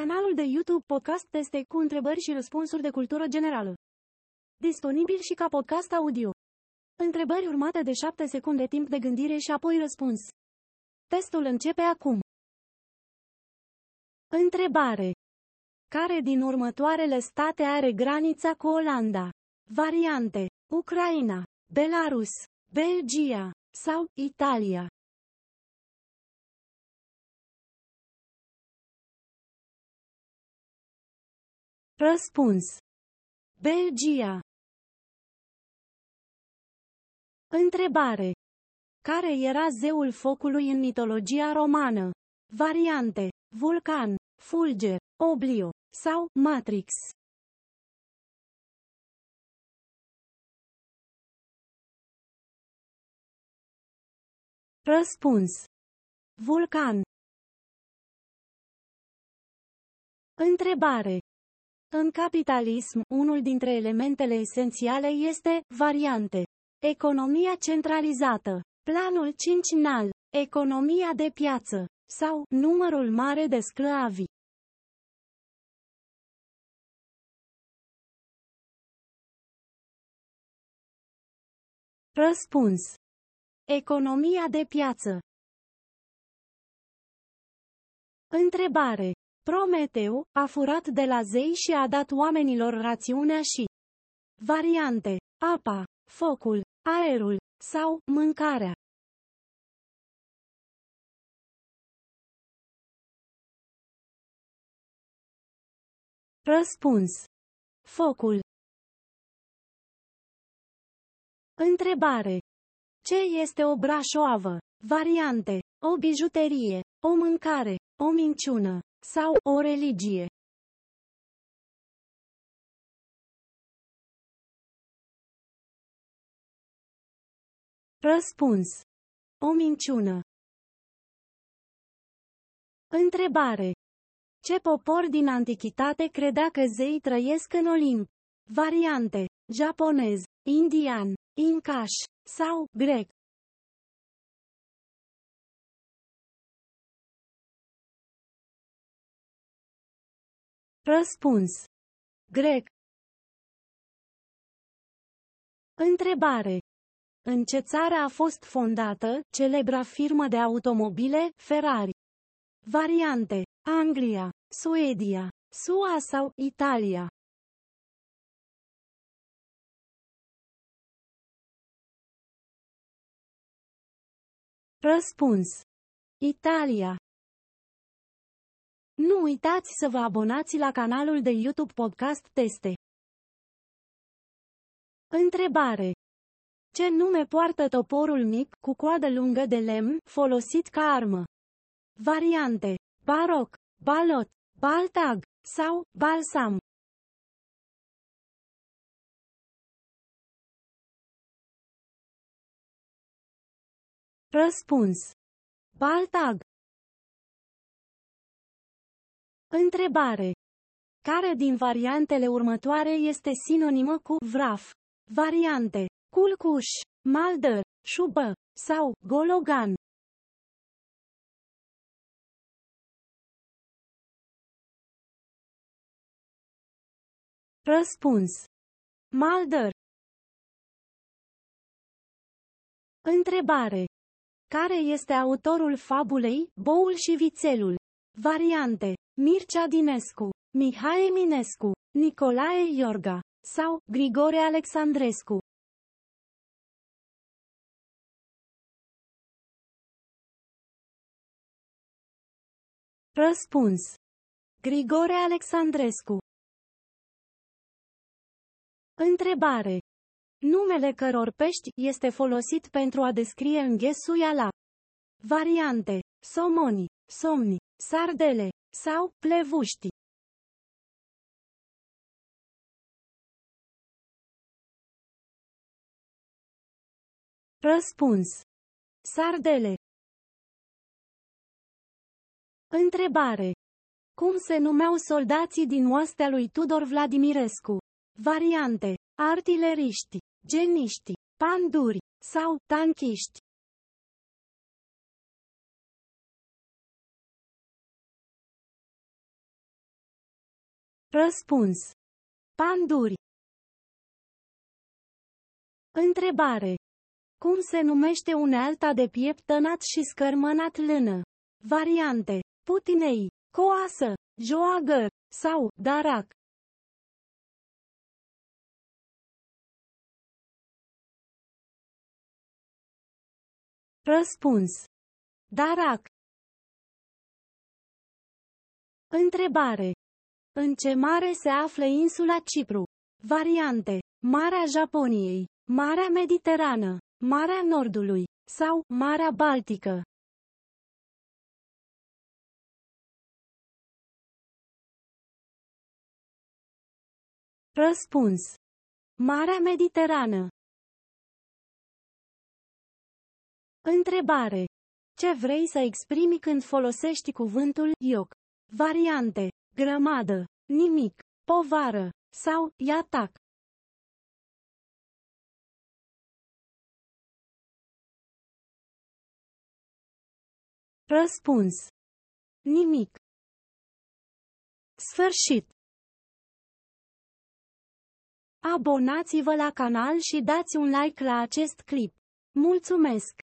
Canalul de YouTube Podcast Teste cu întrebări și răspunsuri de cultură generală. Disponibil și ca podcast audio. Întrebări urmate de 7 secunde timp de gândire și apoi răspuns. Testul începe acum. Întrebare. Care din următoarele state are granița cu Olanda? Variante. Ucraina, Belarus, Belgia sau Italia. Răspuns. Belgia. Întrebare. Care era zeul focului în mitologia romană? Variante. Vulcan, Fulger, Oblio sau Matrix. Răspuns. Vulcan. Întrebare. În capitalism, unul dintre elementele esențiale este variante. Economia centralizată, planul cincinal, economia de piață sau numărul mare de sclavi. Răspuns. Economia de piață. Întrebare. Prometeu a furat de la zei și a dat oamenilor rațiunea și variante, apa, focul, aerul sau mâncarea. Răspuns. Focul. Întrebare. Ce este o brașoavă? Variante. O bijuterie, o mâncare, o minciună sau o religie. Răspuns. O minciună. Întrebare. Ce popor din antichitate credea că zei trăiesc în Olimp? Variante. Japonez, indian, incaș sau grec. Răspuns. Grec. Întrebare. În ce țară a fost fondată celebra firmă de automobile Ferrari? Variante. Anglia, Suedia, SUA sau Italia. Răspuns. Italia. Nu uitați să vă abonați la canalul de YouTube Podcast Teste. Întrebare. Ce nume poartă toporul mic cu coadă lungă de lemn folosit ca armă? Variante. Baroc, balot, baltag sau balsam. Răspuns. Baltag. Întrebare. Care din variantele următoare este sinonimă cu vraf? Variante. Culcuș, maldăr, șubă sau gologan. Răspuns. Maldăr. Întrebare. Care este autorul fabulei Boul și Vițelul? Variante. Mircea Dinescu, Mihai Eminescu, Nicolae Iorga sau Grigore Alexandrescu. Răspuns. Grigore Alexandrescu. Întrebare. Numele căror pești este folosit pentru a descrie înghesuia la variante, somoni, somni, sardele sau plevuști. Răspuns. Sardele. Întrebare. Cum se numeau soldații din oastea lui Tudor Vladimirescu? Variante. Artileriști, geniști, panduri sau tanchiști. Răspuns. Panduri. Întrebare. Cum se numește unealta de piept tănat și scărmănat lână? Variante. Putinei, coasă, joagă sau darac. Răspuns. Darac. Întrebare. În ce mare se află insula Cipru? Variante. Marea Japoniei, Marea Mediterană, Marea Nordului sau Marea Baltică. Răspuns. Marea Mediterană. Întrebare. Ce vrei să exprimi când folosești cuvântul ioc? Variante. Grămadă, nimic, povară sau iatac. Răspuns. Nimic. Sfârșit. Abonați-vă la canal și dați un like la acest clip. Mulțumesc!